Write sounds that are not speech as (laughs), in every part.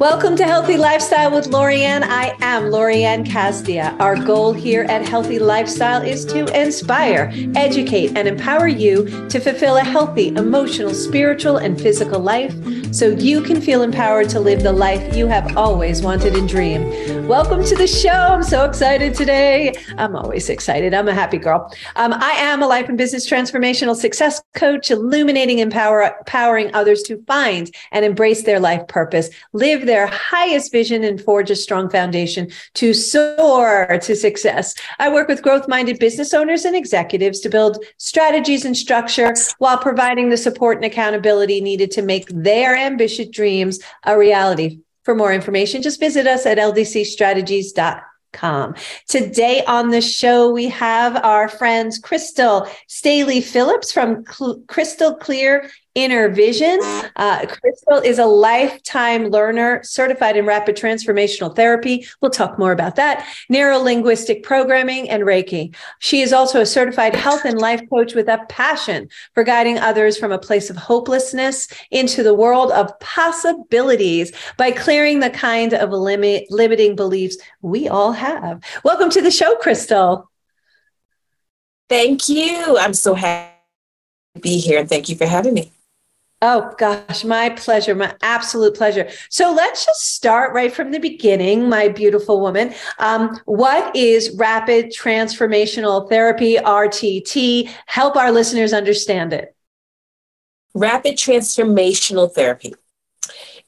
Welcome to Healthy Lifestyle with Lorianne. I am Lorianne Casdia. Our goal here at Healthy Lifestyle is to inspire, educate, and empower you to fulfill a healthy, emotional, spiritual, and physical life so you can feel empowered to live the life you have always wanted and dreamed. Welcome to the show. I'm so excited today. I'm always excited. I'm a happy girl. Um, I am a life and business transformational success coach, illuminating, empower, empowering others to find and embrace their life purpose, live their highest vision and forge a strong foundation to soar to success. I work with growth minded business owners and executives to build strategies and structure while providing the support and accountability needed to make their ambitious dreams a reality. For more information, just visit us at ldcstrategies.com. Today on the show, we have our friends Crystal Staley Phillips from Cl- Crystal Clear Inner Vision. Uh, Crystal is a lifetime learner certified in rapid transformational therapy. We'll talk more about that, neuro linguistic programming, and Reiki. She is also a certified health and life coach with a passion for guiding others from a place of hopelessness into the world of possibilities by clearing the kind of limit, limiting beliefs we all have. Welcome to the show, Crystal. Thank you. I'm so happy to be here and thank you for having me. Oh gosh, my pleasure, my absolute pleasure. So let's just start right from the beginning, my beautiful woman. Um, what is rapid transformational therapy, RTT? Help our listeners understand it. Rapid transformational therapy.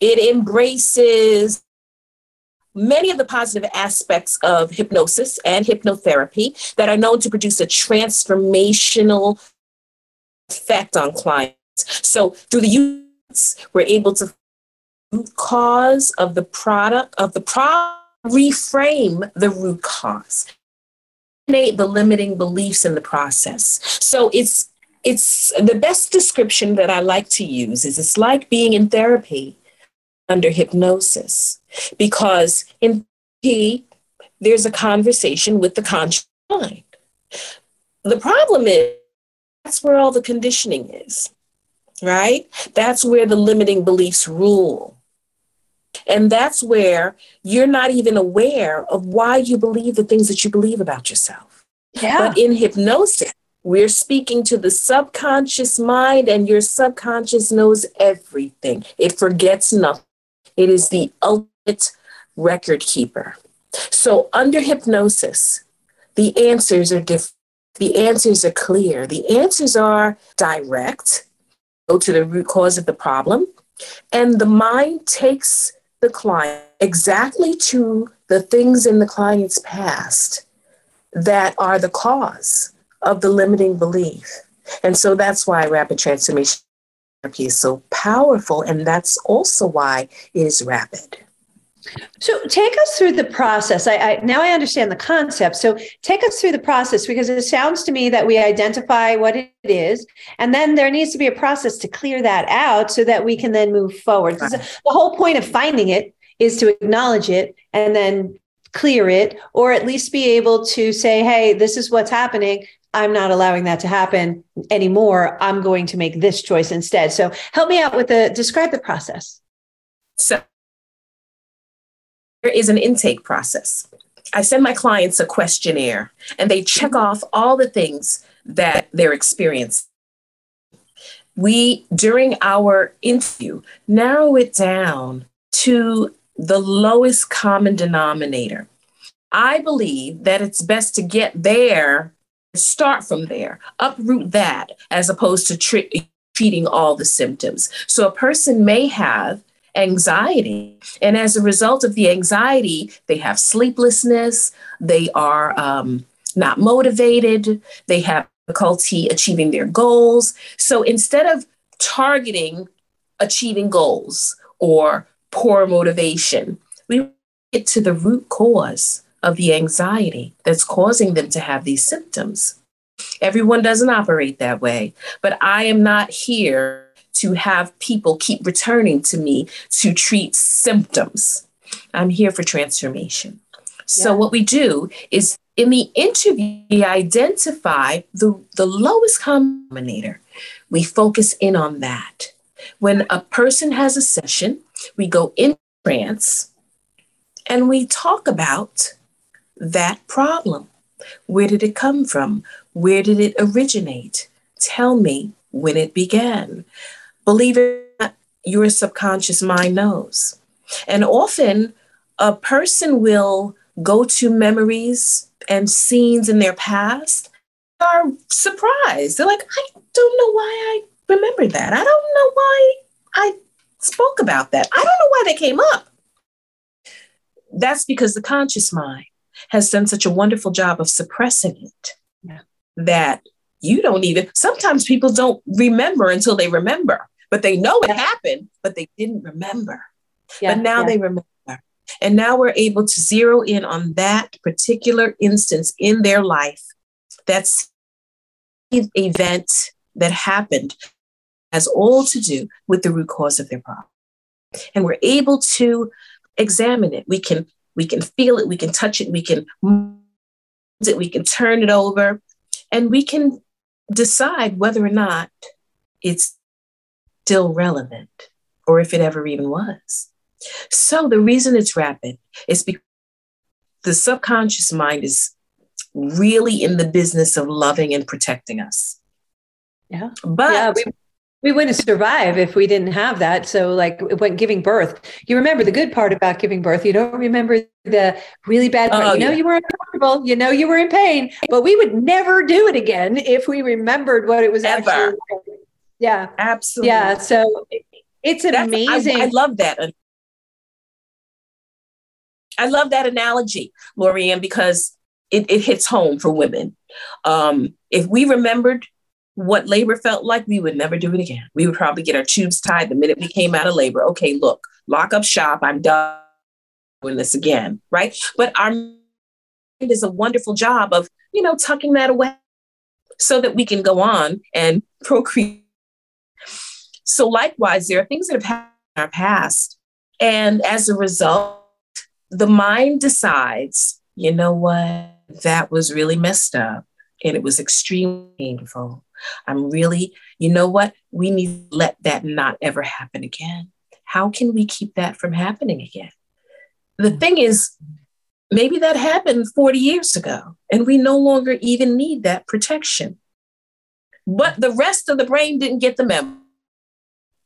It embraces many of the positive aspects of hypnosis and hypnotherapy that are known to produce a transformational effect on clients so through the use, we're able to root cause of the product of the problem, reframe the root cause, eliminate the limiting beliefs in the process. So it's it's the best description that I like to use is it's like being in therapy under hypnosis because in therapy there's a conversation with the conscious mind. The problem is that's where all the conditioning is right? That's where the limiting beliefs rule. And that's where you're not even aware of why you believe the things that you believe about yourself. Yeah. But in hypnosis, we're speaking to the subconscious mind, and your subconscious knows everything. It forgets nothing. It is the ultimate record keeper. So, under hypnosis, the answers are different. The answers are clear. The answers are direct to the root cause of the problem. And the mind takes the client exactly to the things in the client's past that are the cause of the limiting belief. And so that's why rapid transformation therapy is so powerful. And that's also why it is rapid. So take us through the process. I, I, now I understand the concept. So take us through the process because it sounds to me that we identify what it is, and then there needs to be a process to clear that out so that we can then move forward. Right. The whole point of finding it is to acknowledge it and then clear it, or at least be able to say, "Hey, this is what's happening. I'm not allowing that to happen anymore. I'm going to make this choice instead." So help me out with the describe the process. So is an intake process. I send my clients a questionnaire and they check off all the things that they're experiencing. We, during our interview, narrow it down to the lowest common denominator. I believe that it's best to get there, start from there, uproot that, as opposed to treating all the symptoms. So a person may have anxiety. And as a result of the anxiety, they have sleeplessness, they are um, not motivated, they have difficulty achieving their goals. So instead of targeting achieving goals or poor motivation, we get to the root cause of the anxiety that's causing them to have these symptoms. Everyone doesn't operate that way, but I am not here to have people keep returning to me to treat symptoms. I'm here for transformation. So, yeah. what we do is in the interview, we identify the, the lowest common denominator. We focus in on that. When a person has a session, we go in trance and we talk about that problem. Where did it come from? Where did it originate? Tell me when it began. Believe it or not, your subconscious mind knows. And often a person will go to memories and scenes in their past are surprised. They're like, I don't know why I remember that. I don't know why I spoke about that. I don't know why they came up. That's because the conscious mind has done such a wonderful job of suppressing it yeah. that you don't even, sometimes people don't remember until they remember, but they know it yeah. happened, but they didn't remember. Yeah, but now they remember. And now we're able to zero in on that particular instance in their life that's event that happened has all to do with the root cause of their problem. And we're able to examine it. We can we can feel it, we can touch it, we can move it, we can turn it over, and we can decide whether or not it's still relevant or if it ever even was. So the reason it's rapid is because the subconscious mind is really in the business of loving and protecting us. Yeah. But yeah, we, we wouldn't survive if we didn't have that. So, like when giving birth, you remember the good part about giving birth. You don't remember the really bad part. Oh, you know, yeah. you were uncomfortable. You know, you were in pain. But we would never do it again if we remembered what it was Ever. actually. Like. Yeah, absolutely. Yeah. So it's amazing. I, I love that. I love that analogy, Lorianne, because it, it hits home for women. Um, if we remembered what labor felt like, we would never do it again. We would probably get our tubes tied the minute we came out of labor. Okay, look, lock up shop. I'm done doing this again, right? But our mind does a wonderful job of, you know, tucking that away so that we can go on and procreate. So likewise, there are things that have happened in our past. And as a result, the mind decides, you know what, that was really messed up and it was extremely painful. I'm really, you know what? We need to let that not ever happen again. How can we keep that from happening again? The mm-hmm. thing is, maybe that happened 40 years ago, and we no longer even need that protection. But the rest of the brain didn't get the memo.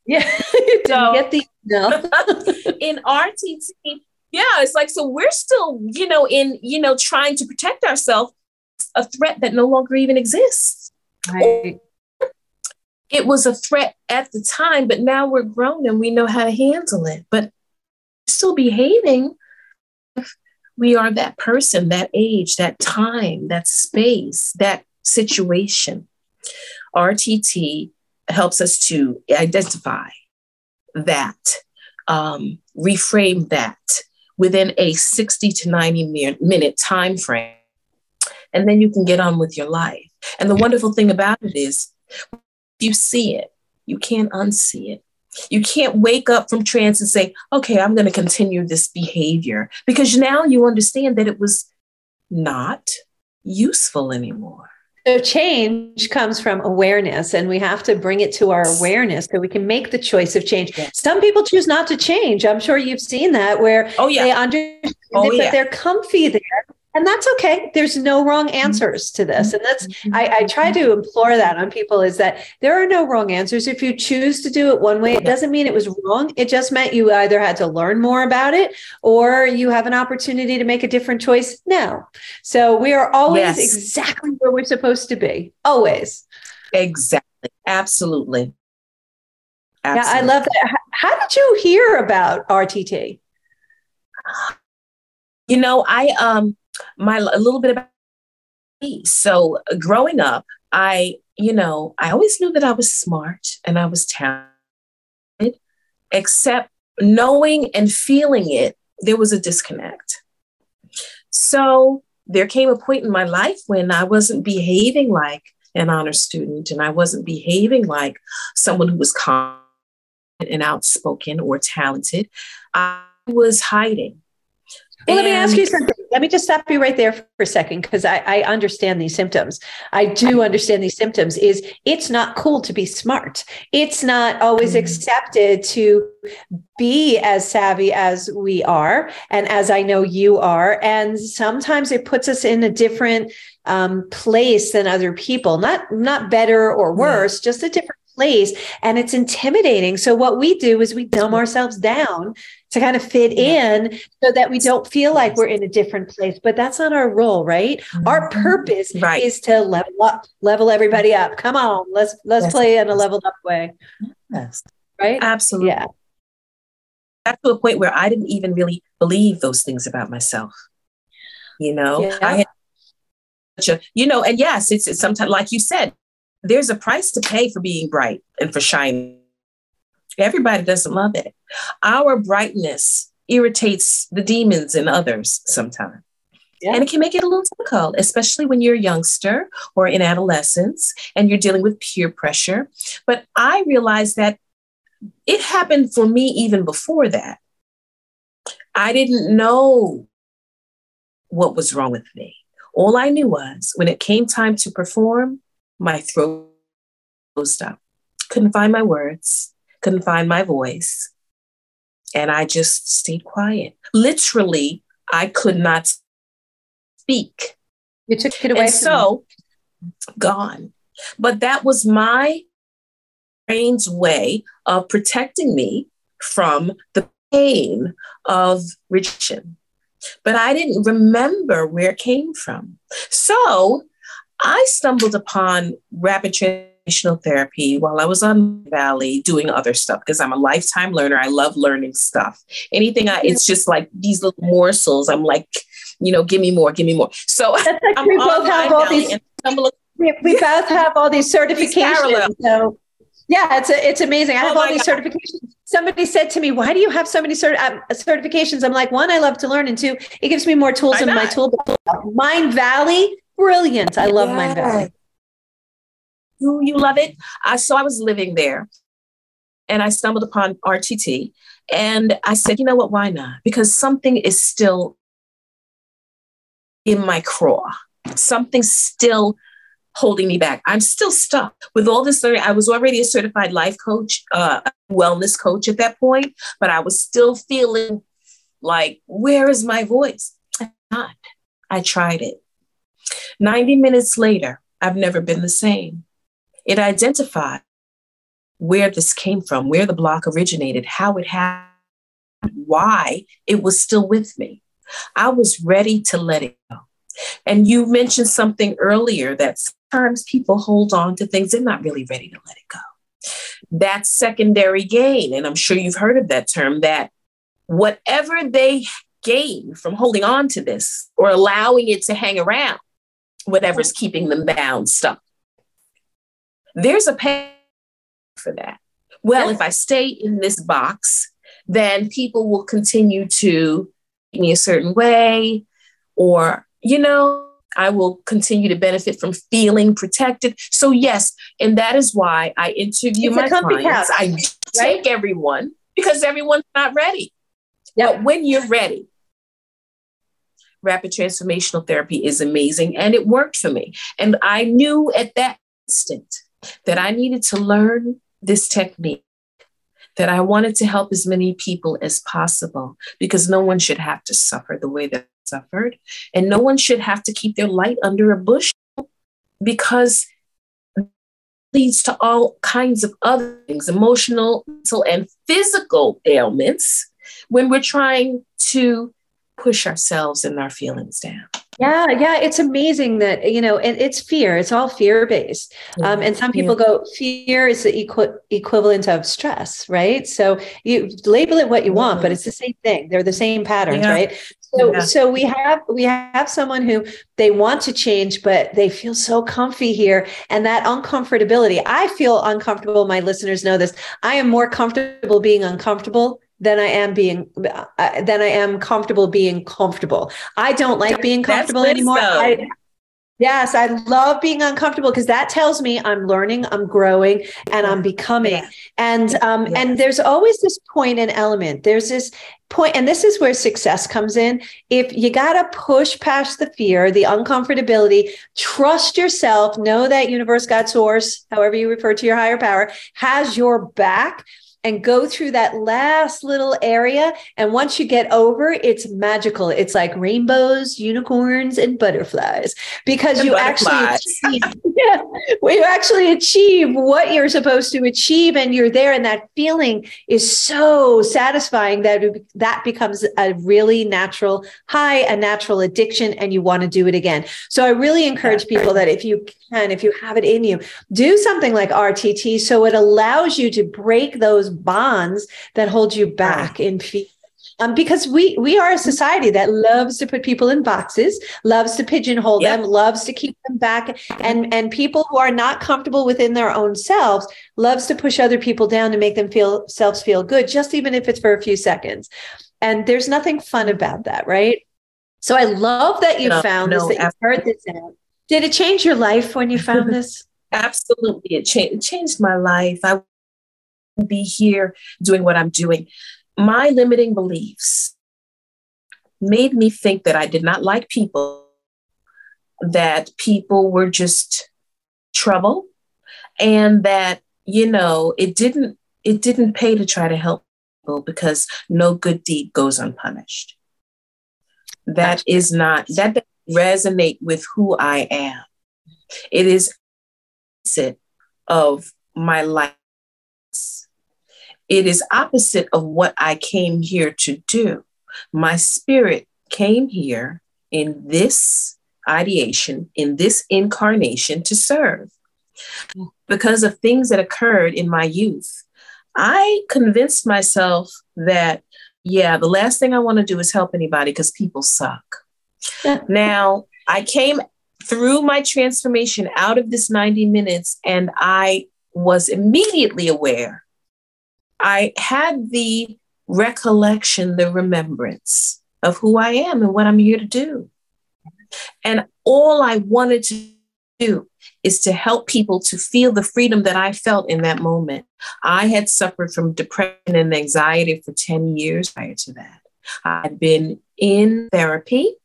Yeah, (laughs) so, get the no. (laughs) in RTT, yeah, it's like so we're still, you know, in you know trying to protect ourselves a threat that no longer even exists. Right. It was a threat at the time, but now we're grown and we know how to handle it. But still behaving we are that person, that age, that time, that space, that situation. RTT helps us to identify that, um, reframe that within a 60 to 90 minute time frame and then you can get on with your life. And the wonderful thing about it is, you see it, you can't unsee it. You can't wake up from trance and say, okay, I'm going to continue this behavior because now you understand that it was not useful anymore. So change comes from awareness, and we have to bring it to our awareness so we can make the choice of change. Some people choose not to change. I'm sure you've seen that where oh, yeah. they understand oh, it, but yeah. they're comfy there and that's okay. There's no wrong answers to this. And that's I, I, try to implore that on people is that there are no wrong answers. If you choose to do it one way it doesn't mean it was wrong. It just meant you either had to learn more about it or you have an opportunity to make a different choice now. So we are always yes. exactly where we're supposed to be. Always. Exactly. Absolutely. Absolutely. Yeah, I love that. How did you hear about RTT? You know, I um my a little bit about me. So uh, growing up, I, you know, I always knew that I was smart and I was talented, except knowing and feeling it, there was a disconnect. So there came a point in my life when I wasn't behaving like an honor student and I wasn't behaving like someone who was calm and outspoken or talented, I was hiding. Well, and let me ask you something. Let me just stop you right there for a second because I, I, understand these symptoms. I do understand these symptoms. Is it's not cool to be smart. It's not always mm-hmm. accepted to be as savvy as we are, and as I know you are. And sometimes it puts us in a different um, place than other people. Not not better or worse, just a different place and it's intimidating. So what we do is we dumb ourselves down to kind of fit in so that we don't feel like we're in a different place. But that's not our role, right? Mm-hmm. Our purpose right. is to level up, level everybody up. Come on, let's let's yes. play in a leveled up way. Yes. Right? Absolutely. Yeah. Got to a point where I didn't even really believe those things about myself. You know, yeah. I had a, you know, and yes, it's, it's sometimes like you said, there's a price to pay for being bright and for shining Everybody doesn't love it. Our brightness irritates the demons in others sometimes. Yeah. And it can make it a little difficult, especially when you're a youngster or in adolescence and you're dealing with peer pressure. But I realized that it happened for me even before that. I didn't know what was wrong with me. All I knew was when it came time to perform, my throat closed up. Couldn't find my words couldn't find my voice. And I just stayed quiet. Literally, I could not speak. You took it away. And so, me. gone. But that was my brain's way of protecting me from the pain of rejection. But I didn't remember where it came from. So I stumbled upon rapid transition therapy while I was on Valley doing other stuff because I'm a lifetime learner. I love learning stuff. Anything I, it's just like these little morsels. I'm like, you know, give me more, give me more. So we both have all these. (laughs) We, we both have all these certifications. so yeah, it's a, it's amazing. I have oh all these God. certifications. Somebody said to me, "Why do you have so many cert- uh, certifications?" I'm like, one, I love to learn, and two, it gives me more tools in my toolbox. Mindvalley, brilliant. I love yeah. Mindvalley you, you love it. I, so I was living there and I stumbled upon RTT and I said, you know what, why not? Because something is still in my craw. Something's still holding me back. I'm still stuck with all this learning. I was already a certified life coach, uh, wellness coach at that point, but I was still feeling like, where is my voice? I'm not. I tried it. 90 minutes later, I've never been the same. It identified where this came from, where the block originated, how it happened, why it was still with me. I was ready to let it go. And you mentioned something earlier that sometimes people hold on to things they're not really ready to let it go. That's secondary gain. And I'm sure you've heard of that term that whatever they gain from holding on to this or allowing it to hang around, whatever's keeping them bound, stuck, there's a pay for that. Well, if I stay in this box, then people will continue to me a certain way, or, you know, I will continue to benefit from feeling protected. So, yes, and that is why I interview it's my clients. I right? take everyone because everyone's not ready. Yep. But when you're ready, rapid transformational therapy is amazing and it worked for me. And I knew at that instant that I needed to learn this technique, that I wanted to help as many people as possible because no one should have to suffer the way that I suffered. And no one should have to keep their light under a bush because leads to all kinds of other things emotional mental and physical ailments when we're trying to push ourselves and our feelings down yeah, yeah, it's amazing that you know, and it's fear. It's all fear based, um, and some people yeah. go, fear is the equi- equivalent of stress, right? So you label it what you want, but it's the same thing. They're the same patterns, yeah. right? So, yeah. so we have we have someone who they want to change, but they feel so comfy here, and that uncomfortability. I feel uncomfortable. My listeners know this. I am more comfortable being uncomfortable than I am being uh, than I am comfortable being comfortable. I don't like being comfortable anymore. I, Yes, I love being uncomfortable because that tells me I'm learning, I'm growing, and I'm becoming. Yeah. And um, and there's always this point and element. There's this point, and this is where success comes in. If you gotta push past the fear, the uncomfortability, trust yourself, know that universe, God, source, however you refer to your higher power, has your back and go through that last little area. And once you get over, it's magical. It's like rainbows, unicorns, and butterflies because and you butterflies. actually achieve, (laughs) yeah, you actually achieve what you're supposed to achieve, and you're there. And that feeling is so satisfying that it, that becomes a really natural high, a natural addiction, and you want to do it again. So I really encourage people that if you can, if you have it in you, do something like RTT so it allows you to break those bonds that hold you back in fear. Um, because we we are a society that loves to put people in boxes, loves to pigeonhole yep. them, loves to keep them back, and and people who are not comfortable within their own selves loves to push other people down to make them feel selves feel good, just even if it's for a few seconds. And there's nothing fun about that, right? So I love that you no, found no, this, that you heard this out. Did it change your life when you found (laughs) this? Absolutely, it, cha- it changed my life. I be here doing what I'm doing. My limiting beliefs made me think that I did not like people, that people were just trouble, and that, you know, it didn't it didn't pay to try to help people because no good deed goes unpunished. That is not that doesn't resonate with who I am. It is opposite of my life it is opposite of what I came here to do. My spirit came here in this ideation, in this incarnation to serve. Because of things that occurred in my youth, I convinced myself that, yeah, the last thing I want to do is help anybody because people suck. now, I came through my transformation out of this 90 minutes and I was immediately aware I had the recollection, the remembrance of who I am and what I'm here to do. And all I wanted to do is to help people to feel the freedom that I felt in that moment. I had suffered from depression and anxiety for 10 years prior to that. I had been in therapy,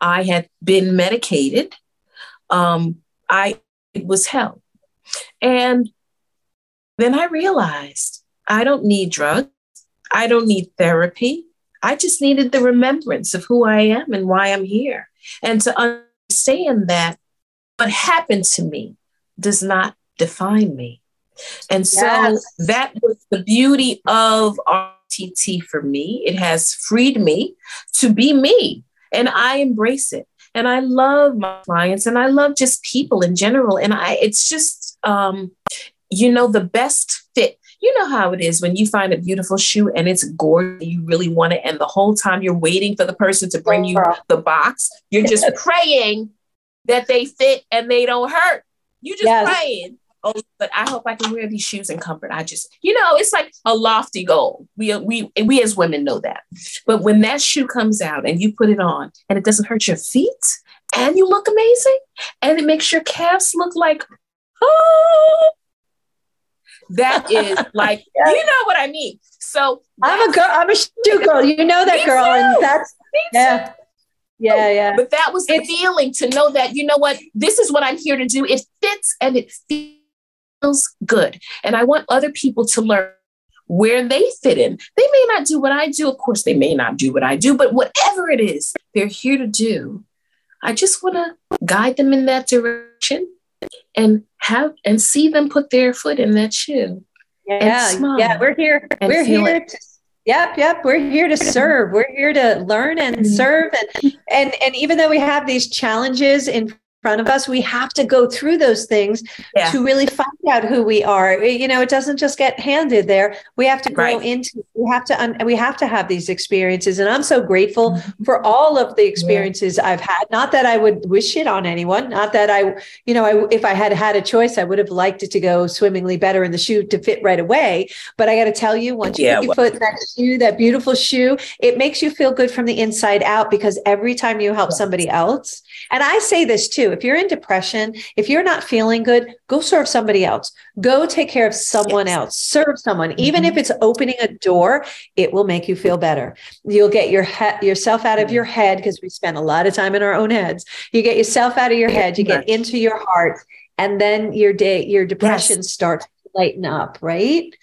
I had been medicated. Um, I it was hell. And then I realized I don't need drugs. I don't need therapy. I just needed the remembrance of who I am and why I'm here. And to understand that what happened to me does not define me. And so yes. that was the beauty of RTT for me. It has freed me to be me, and I embrace it. And I love my clients and I love just people in general. And I, it's just, um, you know, the best fit you know how it is when you find a beautiful shoe and it's gorgeous, you really want it, and the whole time you're waiting for the person to bring you the box, you're just praying that they fit and they don't hurt. You just yes. praying. Oh, but I hope I can wear these shoes in comfort. I just, you know, it's like a lofty goal. We we we as women know that. But when that shoe comes out and you put it on and it doesn't hurt your feet and you look amazing and it makes your calves look like oh that is (laughs) like yes. you know what I mean. So I'm a girl. I'm a shoe girl. You know that girl, too. and that's yeah. Yeah, oh, yeah. But that was the it's, feeling to know that, you know what, this is what I'm here to do. It fits and it feels good. And I want other people to learn where they fit in. They may not do what I do. Of course, they may not do what I do, but whatever it is they're here to do, I just want to guide them in that direction and have and see them put their foot in that shoe. Yeah, yeah, we're here. We're here to Yep, yep. We're here to serve. We're here to learn and mm-hmm. serve. And and and even though we have these challenges in front of us we have to go through those things yeah. to really find out who we are you know it doesn't just get handed there we have to grow right. into we have to un, we have to have these experiences and i'm so grateful mm-hmm. for all of the experiences yeah. i've had not that i would wish it on anyone not that i you know I, if i had had a choice i would have liked it to go swimmingly better in the shoe to fit right away but i got to tell you once you yeah, put well, that shoe that beautiful shoe it makes you feel good from the inside out because every time you help somebody else and i say this too If you're in depression, if you're not feeling good, go serve somebody else. Go take care of someone yes. else. Serve someone. Mm-hmm. Even if it's opening a door, it will make you feel better. You'll get your he- yourself out of your head because we spend a lot of time in our own heads. You get yourself out of your head, you get into your heart, and then your day, your depression yes. starts to lighten up, right?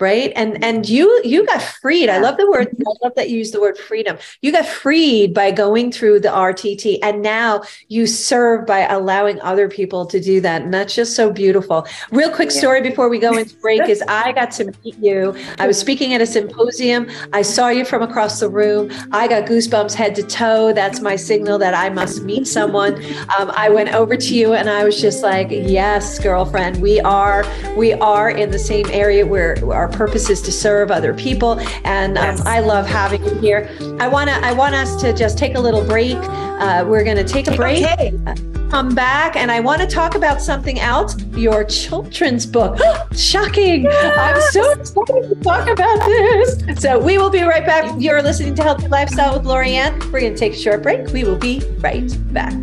Right? And and you you got freed. I love the word i love that you use the word freedom. You got freed by going through the rtt and now you serve by allowing other people to do that and that's just so beautiful. Real quick story before we go into break is i got to meet you. I was speaking at a symposium. I saw you from across the room. I got goosebumps head to toe. That's my signal that i must meet someone. Um, i went over to you and i was just like yes girlfriend we are we are in the same area. Where our purpose is to serve other people. And um, I love having you here. I want to, I want us to just take a little break. Uh, we're going to take a break. Okay. Uh, come back and I want to talk about something else your children's book. (gasps) Shocking. Yes. I'm so excited to talk about this. So we will be right back. You're listening to Healthy Lifestyle with Lorianne. We're going to take a short break. We will be right back.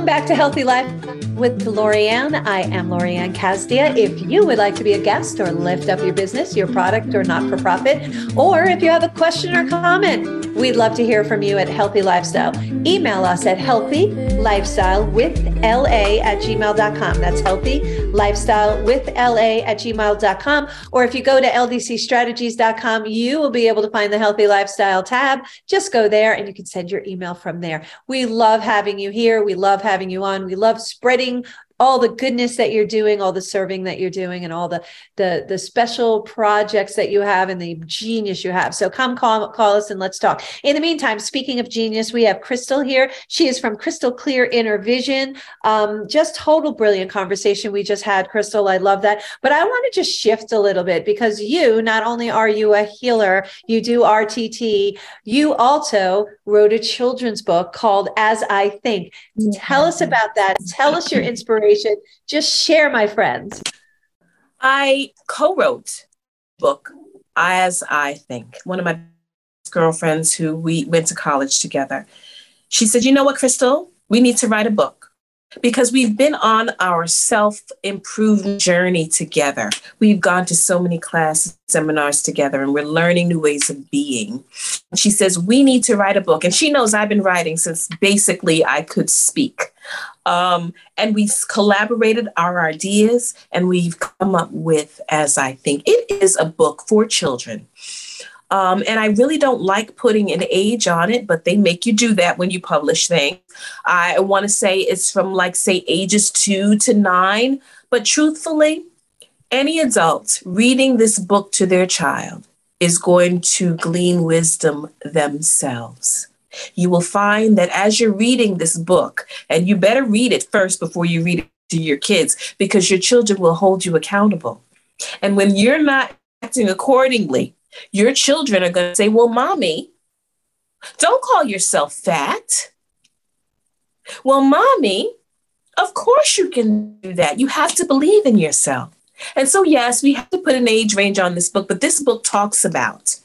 Welcome back to Healthy Life with Lorianne. I am Lorianne Casdia. If you would like to be a guest or lift up your business, your product, or not for profit, or if you have a question or comment, we'd love to hear from you at Healthy Lifestyle. Email us at healthy lifestyle with la at gmail.com. That's healthy lifestyle with la at gmail.com. Or if you go to ldcstrategies.com, you will be able to find the Healthy Lifestyle tab. Just go there and you can send your email from there. We love having you here. We love having you on. We love spreading all the goodness that you're doing, all the serving that you're doing, and all the the the special projects that you have and the genius you have. So come call call us and let's talk. In the meantime, speaking of genius, we have Crystal here. She is from Crystal Clear Inner Vision. Um, just total brilliant conversation we just had, Crystal. I love that. But I want to just shift a little bit because you not only are you a healer, you do RTT. You also wrote a children's book called As I Think. Tell us about that. Tell us your inspiration just share, my friends. I co-wrote book as I think. One of my girlfriends who we went to college together. She said, "You know what, Crystal? We need to write a book." because we've been on our self improvement journey together. We've gone to so many classes, seminars together, and we're learning new ways of being. She says, We need to write a book. And she knows I've been writing since basically I could speak. Um, and we've collaborated our ideas and we've come up with, as I think, it is a book for children. Um, and I really don't like putting an age on it, but they make you do that when you publish things. I want to say it's from like, say, ages two to nine. But truthfully, any adult reading this book to their child is going to glean wisdom themselves. You will find that as you're reading this book, and you better read it first before you read it to your kids, because your children will hold you accountable. And when you're not acting accordingly, your children are going to say, Well, mommy, don't call yourself fat. Well, mommy, of course you can do that. You have to believe in yourself. And so, yes, we have to put an age range on this book, but this book talks about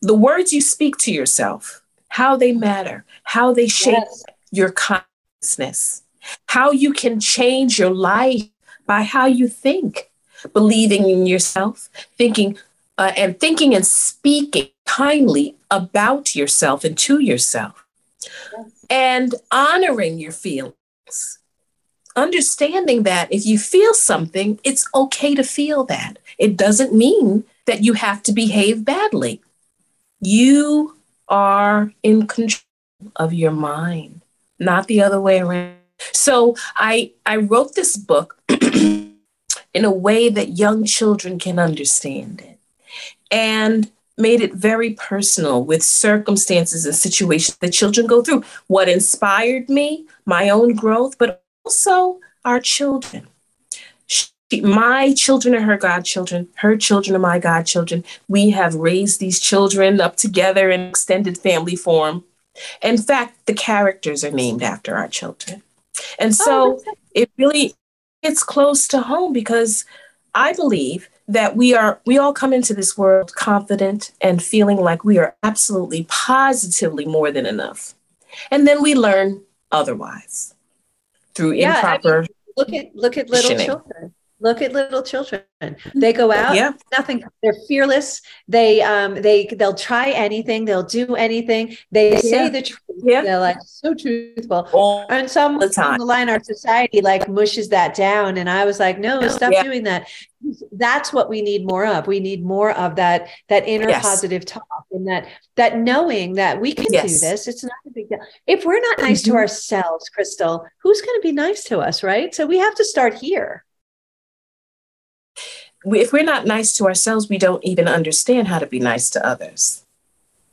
the words you speak to yourself, how they matter, how they shape yes. your consciousness, how you can change your life by how you think, believing in yourself, thinking, uh, and thinking and speaking kindly about yourself and to yourself and honoring your feelings. Understanding that if you feel something, it's okay to feel that. It doesn't mean that you have to behave badly. You are in control of your mind, not the other way around. So I, I wrote this book (clears throat) in a way that young children can understand it and made it very personal with circumstances and situations that children go through. What inspired me, my own growth, but also our children. My children are her godchildren, her children are my godchildren. We have raised these children up together in extended family form. In fact, the characters are named after our children. And oh, so oh, it really it's close to home because I believe that we are we all come into this world confident and feeling like we are absolutely positively more than enough. And then we learn otherwise through yeah, improper I mean, look at look at little children look at little children they go out yeah. nothing they're fearless they um they they'll try anything they'll do anything they yeah. say the truth yeah. they're like so truthful All and some the time. the line our society like mushes that down and i was like no stop yeah. doing that that's what we need more of we need more of that that inner yes. positive talk and that that knowing that we can yes. do this it's not a big deal if we're not nice mm-hmm. to ourselves crystal who's going to be nice to us right so we have to start here we, if we're not nice to ourselves, we don't even understand how to be nice to others.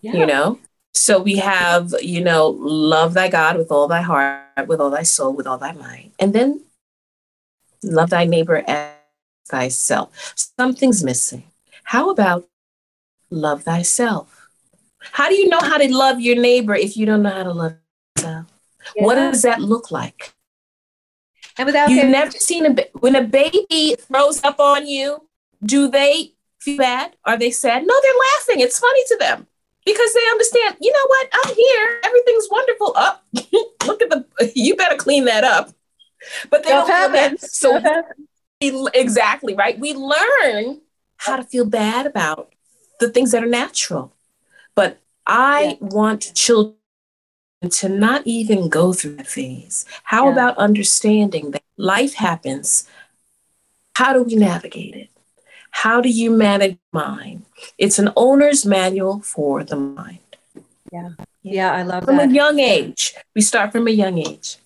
Yeah. You know? So we have, you know, love thy God with all thy heart, with all thy soul, with all thy mind. And then love thy neighbor as thyself. Something's missing. How about love thyself? How do you know how to love your neighbor if you don't know how to love yourself? Yeah. What does that look like? And without you've never seen a when a baby throws up on you, do they feel bad? Are they sad? No, they're laughing. It's funny to them because they understand. You know what? I'm here. Everything's wonderful. Up, oh, (laughs) look at the. (laughs) You better clean that up. But they don't feel bad. So exactly right. We learn how to feel bad about the things that are natural. But I yeah. want children to not even go through that phase? How yeah. about understanding that life happens? How do we navigate it? How do you manage mind? It's an owner's manual for the mind. Yeah. Yeah, I love from that. From a young age. We start from a young age.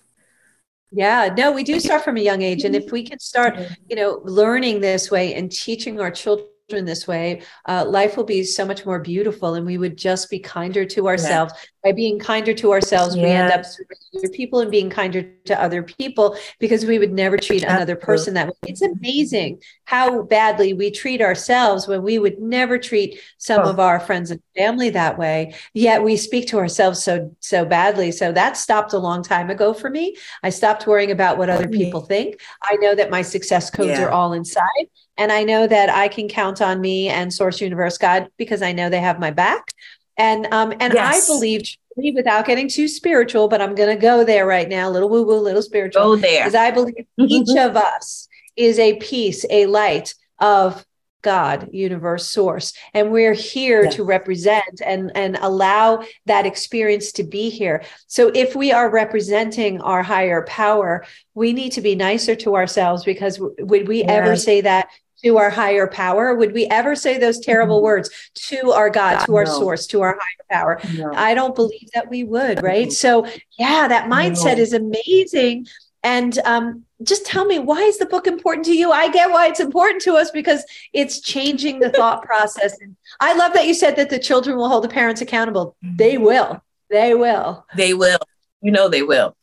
Yeah, no, we do start from a young age. And if we can start, you know, learning this way and teaching our children this way, uh, life will be so much more beautiful and we would just be kinder to ourselves. Yeah. By being kinder to ourselves, yeah. we end up serving people and being kinder to other people because we would never treat Absolutely. another person that way. It's amazing how badly we treat ourselves when we would never treat some oh. of our friends and family that way. Yet we speak to ourselves so so badly. So that stopped a long time ago for me. I stopped worrying about what other people think. I know that my success codes yeah. are all inside and I know that I can count on me and Source Universe God because I know they have my back. And um, and yes. I believe without getting too spiritual, but I'm going to go there right now, little woo woo, little spiritual. Go there. Because I believe each of us is a piece, a light of God, universe, source. And we're here yes. to represent and, and allow that experience to be here. So if we are representing our higher power, we need to be nicer to ourselves because would we yes. ever say that to our higher power? Would we ever say those terrible mm-hmm. words to our God, to our no. source, to our higher power? No. I don't believe that we would, right? So, yeah, that mindset no. is amazing. And um, just tell me, why is the book important to you? I get why it's important to us because it's changing the (laughs) thought process. And I love that you said that the children will hold the parents accountable. They mm-hmm. will. They will. They will. You know, they will.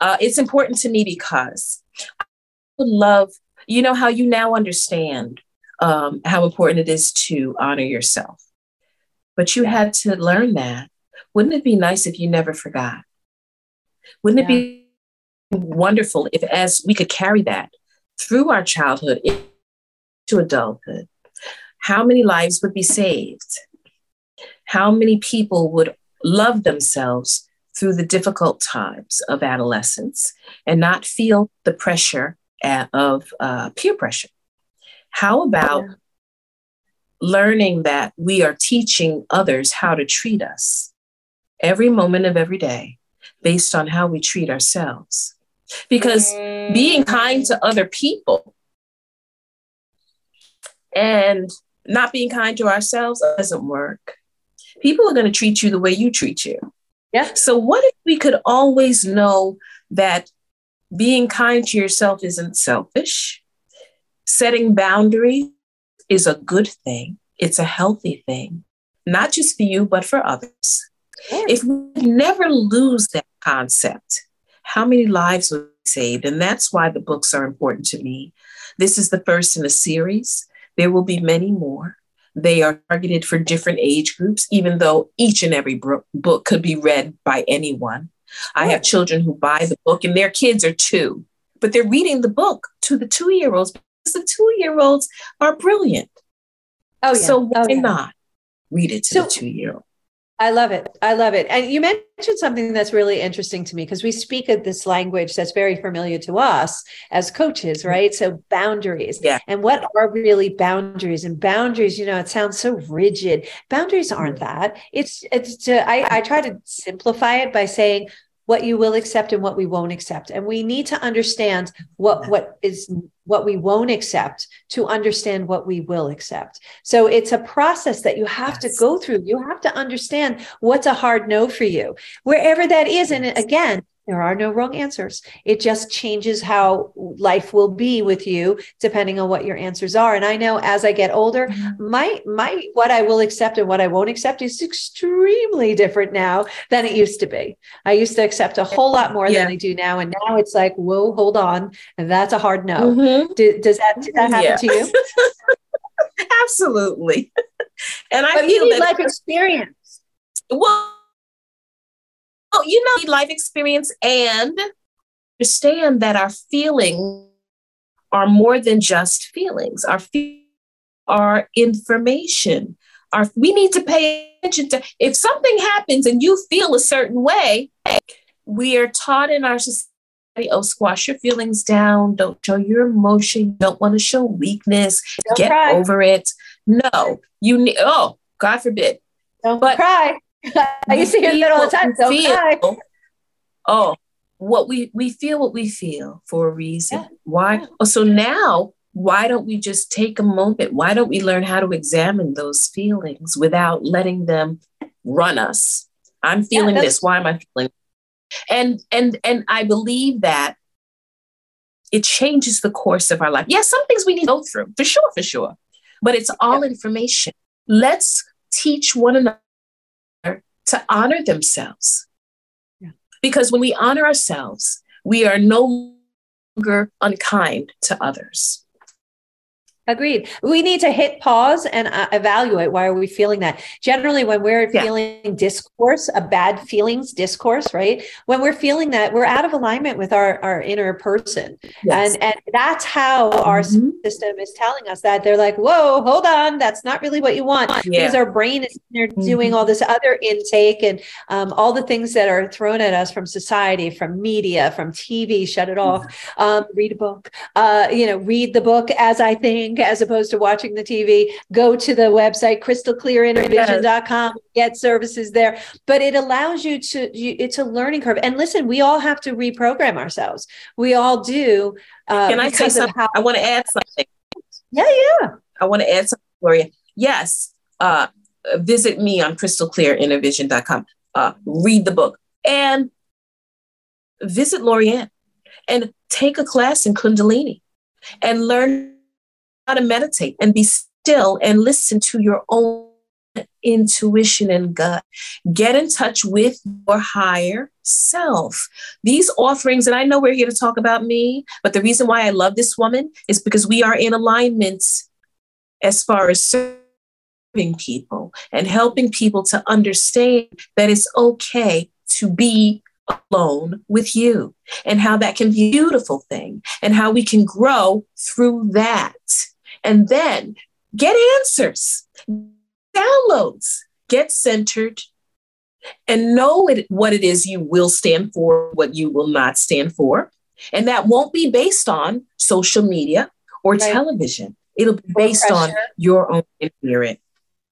Uh, it's important to me because I would love you know how you now understand um, how important it is to honor yourself. But you had to learn that. Wouldn't it be nice if you never forgot? Wouldn't yeah. it be wonderful if, as we could carry that through our childhood to adulthood, how many lives would be saved? How many people would love themselves through the difficult times of adolescence and not feel the pressure of uh, peer pressure. How about yeah. learning that we are teaching others how to treat us every moment of every day based on how we treat ourselves? Because mm. being kind to other people and not being kind to ourselves doesn't work. People are going to treat you the way you treat you. Yeah. So, what if we could always know that being kind to yourself isn't selfish. Setting boundaries is a good thing, it's a healthy thing, not just for you, but for others. If we never lose that concept, how many lives would be saved? And that's why the books are important to me. This is the first in a series. There will be many more. They are targeted for different age groups, even though each and every book could be read by anyone. I have children who buy the book and their kids are two. but they're reading the book to the two year olds because the two year olds are brilliant. Oh, yeah. So why oh, yeah. not read it to so, the two year old? I love it. I love it. And you mentioned something that's really interesting to me because we speak of this language that's very familiar to us as coaches, mm-hmm. right? So boundaries. Yeah. And what are really boundaries? And boundaries, you know, it sounds so rigid. Boundaries aren't mm-hmm. that. It's it's to I, I try to simplify it by saying what you will accept and what we won't accept and we need to understand what what is what we won't accept to understand what we will accept. So it's a process that you have yes. to go through. You have to understand what's a hard no for you. Wherever that is and again there are no wrong answers. It just changes how life will be with you depending on what your answers are. And I know as I get older, mm-hmm. my my what I will accept and what I won't accept is extremely different now than it used to be. I used to accept a whole lot more yeah. than I do now, and now it's like, whoa, hold on, and that's a hard no. Mm-hmm. Do, does that did that happen yeah. to you? (laughs) Absolutely. (laughs) And I but feel you need that life experience. Well you know, life experience and understand that our feelings are more than just feelings. Our feelings are information. Our, we need to pay attention to if something happens and you feel a certain way, we are taught in our society oh, squash your feelings down. Don't show your emotion. Don't want to show weakness. Don't Get cry. over it. No, you need, oh, God forbid. Don't but cry. (laughs) I used to hear that all the time. So feel, oh, what we we feel what we feel for a reason. Yeah. Why? Oh, so now why don't we just take a moment? Why don't we learn how to examine those feelings without letting them run us? I'm feeling yeah, this. Why am I feeling? And and and I believe that it changes the course of our life. Yes, some things we need to go through for sure, for sure. But it's all yeah. information. Let's teach one another to honor themselves. Yeah. Because when we honor ourselves, we are no longer unkind to others. Agreed. We need to hit pause and uh, evaluate why are we feeling that. Generally, when we're yeah. feeling discourse, a bad feelings discourse, right? When we're feeling that, we're out of alignment with our, our inner person. Yes. And, and that's how our mm-hmm. system is telling us that they're like, whoa, hold on, that's not really what you want. Yeah. Because our brain is there mm-hmm. doing all this other intake and um, all the things that are thrown at us from society, from media, from TV, shut it off, mm-hmm. um, read a book, uh, you know, read the book as I think as opposed to watching the TV. Go to the website, crystalclearinnervision.com, get services there. But it allows you to, you, it's a learning curve. And listen, we all have to reprogram ourselves. We all do. Uh, Can I say something? How- I want to add something. Yeah, yeah. I want to add something, Gloria. Yes. Uh, visit me on crystalclearinnervision.com. Uh, read the book and visit Lorianne and take a class in Kundalini and learn to meditate and be still and listen to your own intuition and gut. Get in touch with your higher self. These offerings, and I know we're here to talk about me, but the reason why I love this woman is because we are in alignment as far as serving people and helping people to understand that it's okay to be alone with you and how that can be a beautiful thing and how we can grow through that and then get answers, downloads, get centered, and know it, what it is you will stand for, what you will not stand for. And that won't be based on social media or right. television. It'll be based on your own spirit.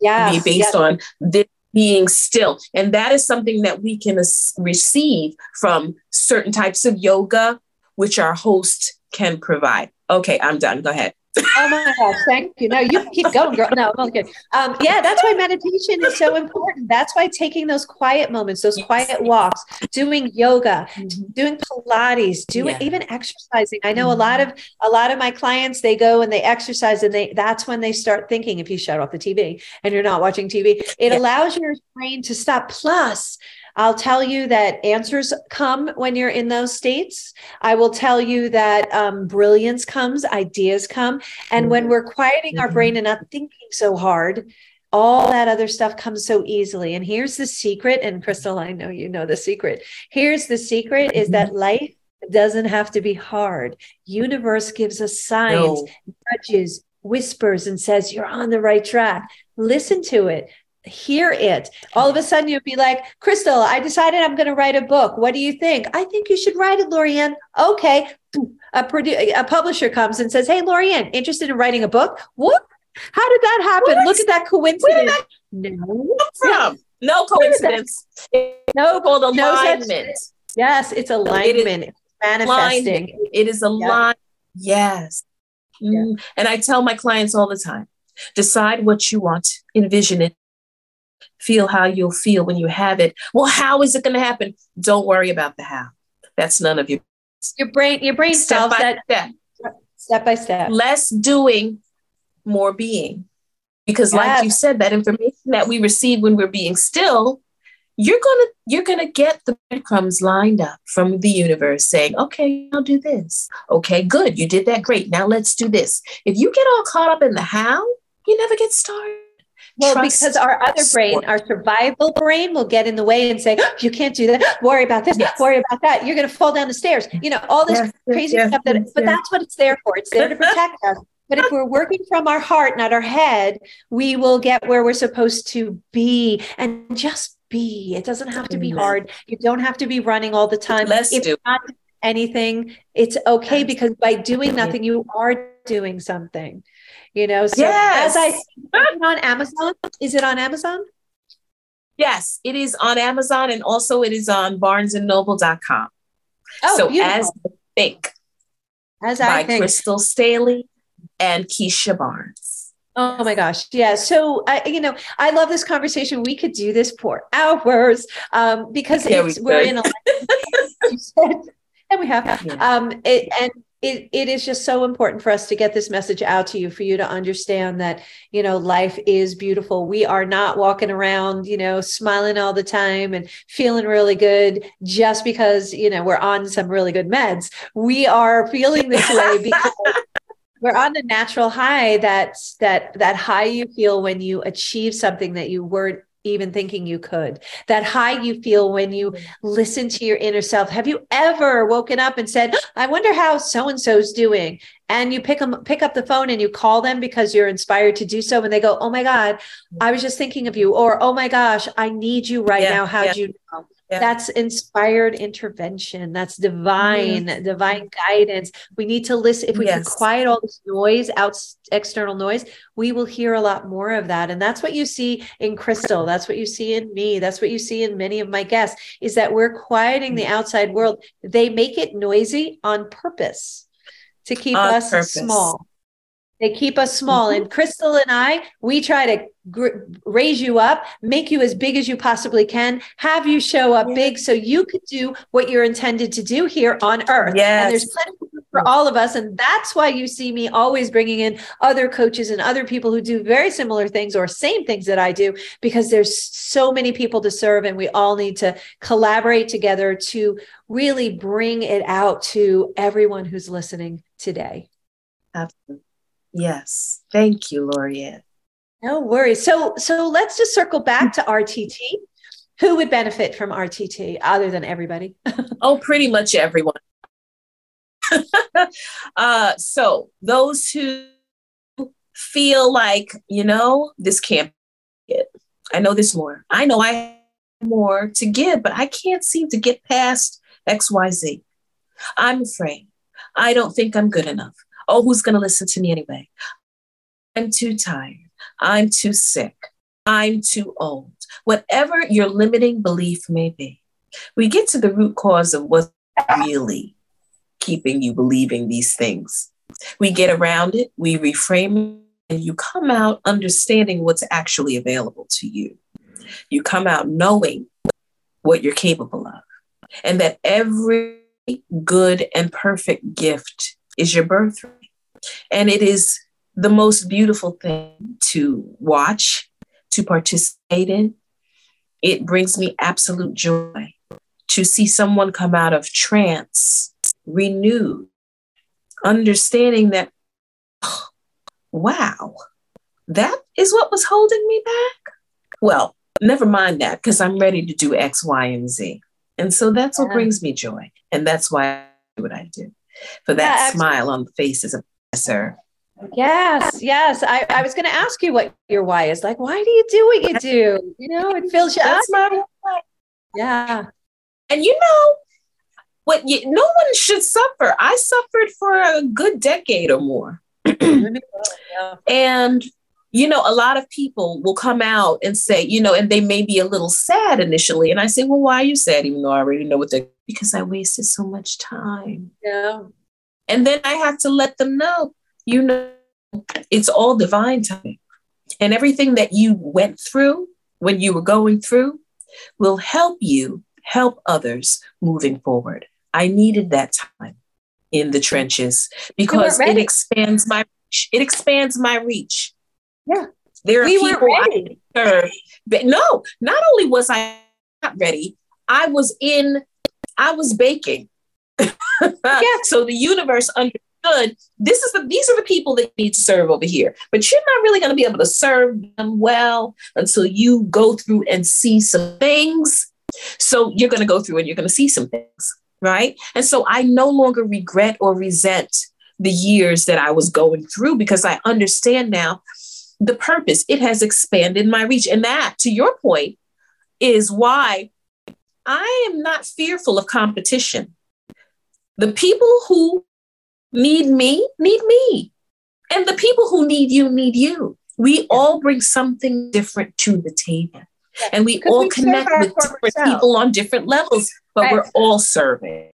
Yeah. Be based yes. on this being still. And that is something that we can receive from certain types of yoga, which our host can provide. Okay, I'm done. Go ahead oh my gosh, thank you. No, you keep going, girl. No, I'm okay. Um, yeah, that's why meditation is so important. That's why taking those quiet moments, those quiet walks, doing yoga, mm-hmm. doing Pilates, doing yeah. even exercising. I know mm-hmm. a lot of a lot of my clients, they go and they exercise and they that's when they start thinking if you shut off the TV and you're not watching TV, it yeah. allows your brain to stop. Plus, I'll tell you that answers come when you're in those states. I will tell you that um, brilliance comes, ideas come. And when mm-hmm. we're quieting our brain mm-hmm. and not thinking so hard, all that other stuff comes so easily. And here's the secret. And Crystal, I know you know the secret. Here's the secret is that mm-hmm. life doesn't have to be hard. Universe gives us signs, no. nudges, whispers, and says, You're on the right track. Listen to it hear it. All of a sudden, you'd be like, Crystal, I decided I'm going to write a book. What do you think? I think you should write it, Lorianne. Okay. A, produ- a publisher comes and says, Hey, Lorianne, interested in writing a book? What? How did that happen? What? Look at that coincidence. That no. From? No coincidence. No, called alignment. No yes, it's alignment. It is manifesting. Alignment. It is alignment. Yes. Mm. And I tell my clients all the time decide what you want, envision it, feel how you'll feel when you have it. Well, how is it going to happen? Don't worry about the how. That's none of your your brain. Your brain step by that step. Step by step. Less doing, more being. Because, yes. like you said, that information that we receive when we're being still, you're gonna you're gonna get the breadcrumbs lined up from the universe saying, "Okay, I'll do this. Okay, good, you did that. Great. Now let's do this." If you get all caught up in the how, you never get started. Well, Trust because our other brain, our survival brain, will get in the way and say, oh, "You can't do that. Worry about this. Yes. Worry about that. You're going to fall down the stairs." You know, all this yes, crazy yes, stuff. That, but that's what it's there for. It's there to protect us. But if we're working from our heart, not our head, we will get where we're supposed to be, and just be. It doesn't have to be hard. You don't have to be running all the time. Let's if do. not anything, it's okay because by doing nothing, you are doing something you know so yes. as i on amazon is it on amazon yes it is on amazon and also it is on barnesandnoble.com oh, so beautiful. as I think as i by think. crystal staley and keisha barnes Oh my gosh. Yeah. So, I, you know, I love this conversation. We could do this for hours um, because yeah, we are in a, (laughs) and we have, um, it, and it, it is just so important for us to get this message out to you for you to understand that you know life is beautiful. We are not walking around you know smiling all the time and feeling really good just because you know we're on some really good meds. We are feeling this way (laughs) because we're on a natural high that's that that high you feel when you achieve something that you weren't even thinking you could. That high you feel when you listen to your inner self. Have you ever woken up and said, oh, "I wonder how so and so's doing?" And you pick them pick up the phone and you call them because you're inspired to do so and they go, "Oh my god, I was just thinking of you." Or, "Oh my gosh, I need you right yeah, now. How'd yeah. you know?" Yeah. That's inspired intervention. That's divine, mm-hmm. divine guidance. We need to listen. If we yes. can quiet all this noise, out external noise, we will hear a lot more of that. And that's what you see in Crystal. That's what you see in me. That's what you see in many of my guests is that we're quieting the outside world. They make it noisy on purpose to keep on us purpose. small. They keep us small. Mm-hmm. And Crystal and I, we try to gr- raise you up, make you as big as you possibly can, have you show up yeah. big so you could do what you're intended to do here on earth. Yes. And there's plenty for all of us. And that's why you see me always bringing in other coaches and other people who do very similar things or same things that I do, because there's so many people to serve and we all need to collaborate together to really bring it out to everyone who's listening today. Absolutely. Yes. Thank you, Lorianne. No worries. So so let's just circle back to RTT. Who would benefit from RTT other than everybody? (laughs) oh, pretty much everyone. (laughs) uh, so those who feel like, you know, this can't be it. I know this more. I know I have more to give, but I can't seem to get past XYZ. I'm afraid. I don't think I'm good enough. Oh, who's going to listen to me anyway? I'm too tired. I'm too sick. I'm too old. Whatever your limiting belief may be, we get to the root cause of what's really keeping you believing these things. We get around it, we reframe it, and you come out understanding what's actually available to you. You come out knowing what you're capable of, and that every good and perfect gift is your birthright. And it is the most beautiful thing to watch, to participate in. It brings me absolute joy to see someone come out of trance renewed, understanding that, oh, wow, that is what was holding me back. Well, never mind that because I'm ready to do X, Y, and Z. And so that's what brings me joy. And that's why what I do, for that yeah, smile on the face faces of sir. Yes, yes. I, I was going to ask you what your why is. Like, why do you do what you do? You know, it fills you That's up. My. Yeah. And you know, what you, no one should suffer. I suffered for a good decade or more. (clears throat) And you know, a lot of people will come out and say, you know, and they may be a little sad initially. And I say, well, why are you sad? Even though I already know what they're because I wasted so much time. Yeah. And then I have to let them know, you know, it's all divine time. And everything that you went through when you were going through will help you help others moving forward. I needed that time in the trenches because it expands my it expands my reach. Yeah. There are we people I serve. But no, not only was I not ready, I was in, I was baking. yeah. (laughs) So the universe understood this is the these are the people that need to serve over here. But you're not really going to be able to serve them well until you go through and see some things. So you're going to go through and you're going to see some things, right? And so I no longer regret or resent the years that I was going through because I understand now the purpose. It has expanded my reach. And that, to your point, is why I am not fearful of competition. The people who need me need me. And the people who need you need you. We all bring something different to the table. And we all we connect with different people on different levels, but right. we're all serving.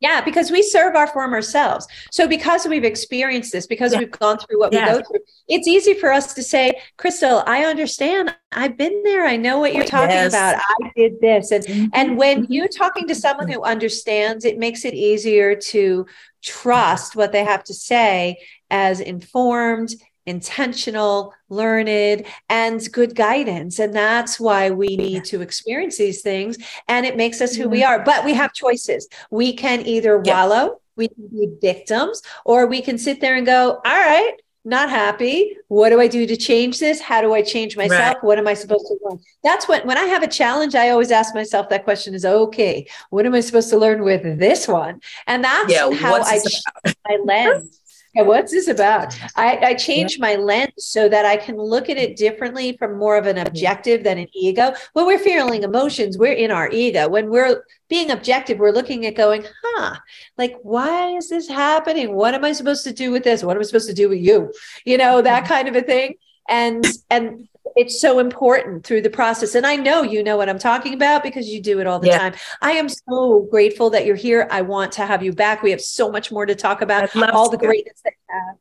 Yeah, because we serve our former selves. So because we've experienced this, because yeah. we've gone through what yeah. we go through, it's easy for us to say, Crystal, I understand. I've been there. I know what you're talking yes. about. I did this. And mm-hmm. and when you're talking to someone who understands, it makes it easier to trust what they have to say as informed intentional, learned, and good guidance. And that's why we need to experience these things. And it makes us who we are. But we have choices. We can either wallow, we can be victims, or we can sit there and go, all right. Not happy. What do I do to change this? How do I change myself? Right. What am I supposed to learn? That's when when I have a challenge, I always ask myself that question is okay, what am I supposed to learn with this one? And that's yeah, how I my lens yeah, what's this about? I, I changed yeah. my lens so that I can look at it differently from more of an objective than an ego. When we're feeling emotions, we're in our ego. When we're being objective, we're looking at going, huh, like, why is this happening? What am I supposed to do with this? What am I supposed to do with you? You know, that mm-hmm. kind of a thing. And and it's so important through the process. And I know you know what I'm talking about because you do it all the yeah. time. I am so grateful that you're here. I want to have you back. We have so much more to talk about, all the greatness that you have.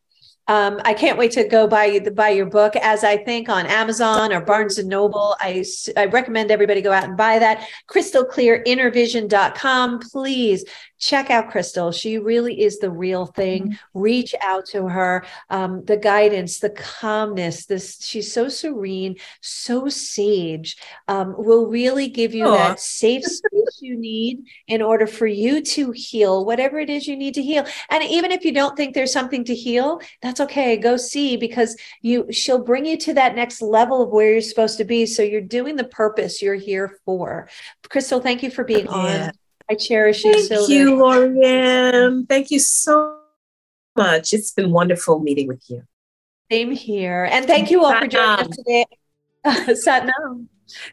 Um, I can't wait to go buy the buy your book as I think on Amazon or Barnes and Noble. I, I recommend everybody go out and buy that. CrystalClearInnerVision.com. Please check out Crystal. She really is the real thing. Mm-hmm. Reach out to her. Um, the guidance, the calmness, this she's so serene, so sage, um, will really give you Aww. that safe space you need in order for you to heal whatever it is you need to heal. And even if you don't think there's something to heal, that's okay. Go see because you she'll bring you to that next level of where you're supposed to be. So you're doing the purpose you're here for. Crystal, thank you for being yeah. on. I cherish you. Thank you, Lorianne. Thank you so much. It's been wonderful meeting with you. Same here. And thank you all for joining us today. (laughs) Satnam.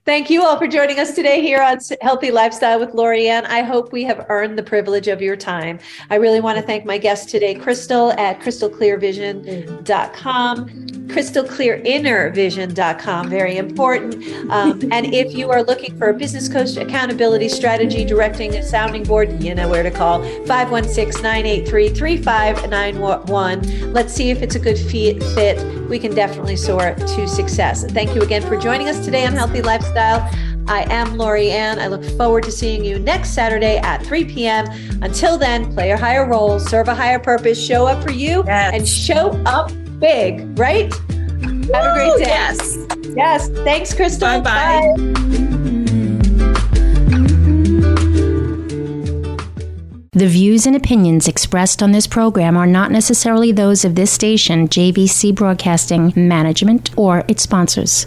Thank you all for joining us today here on Healthy Lifestyle with Lorianne. I hope we have earned the privilege of your time. I really want to thank my guest today, Crystal at crystalclearvision.com, crystalclearinnervision.com, very important. Um, and if you are looking for a business coach, accountability strategy, directing, a sounding board, you know where to call 516 983 3591. Let's see if it's a good fit. We can definitely soar to success. Thank you again for joining us today on Healthy lifestyle. I am Lorianne. I look forward to seeing you next Saturday at 3 p.m. Until then, play a higher role, serve a higher purpose, show up for you, yes. and show up big, right? Woo, Have a great day. Yes. Yes. Thanks, Crystal. Bye-bye. Bye. The views and opinions expressed on this program are not necessarily those of this station, JVC Broadcasting Management, or its sponsors.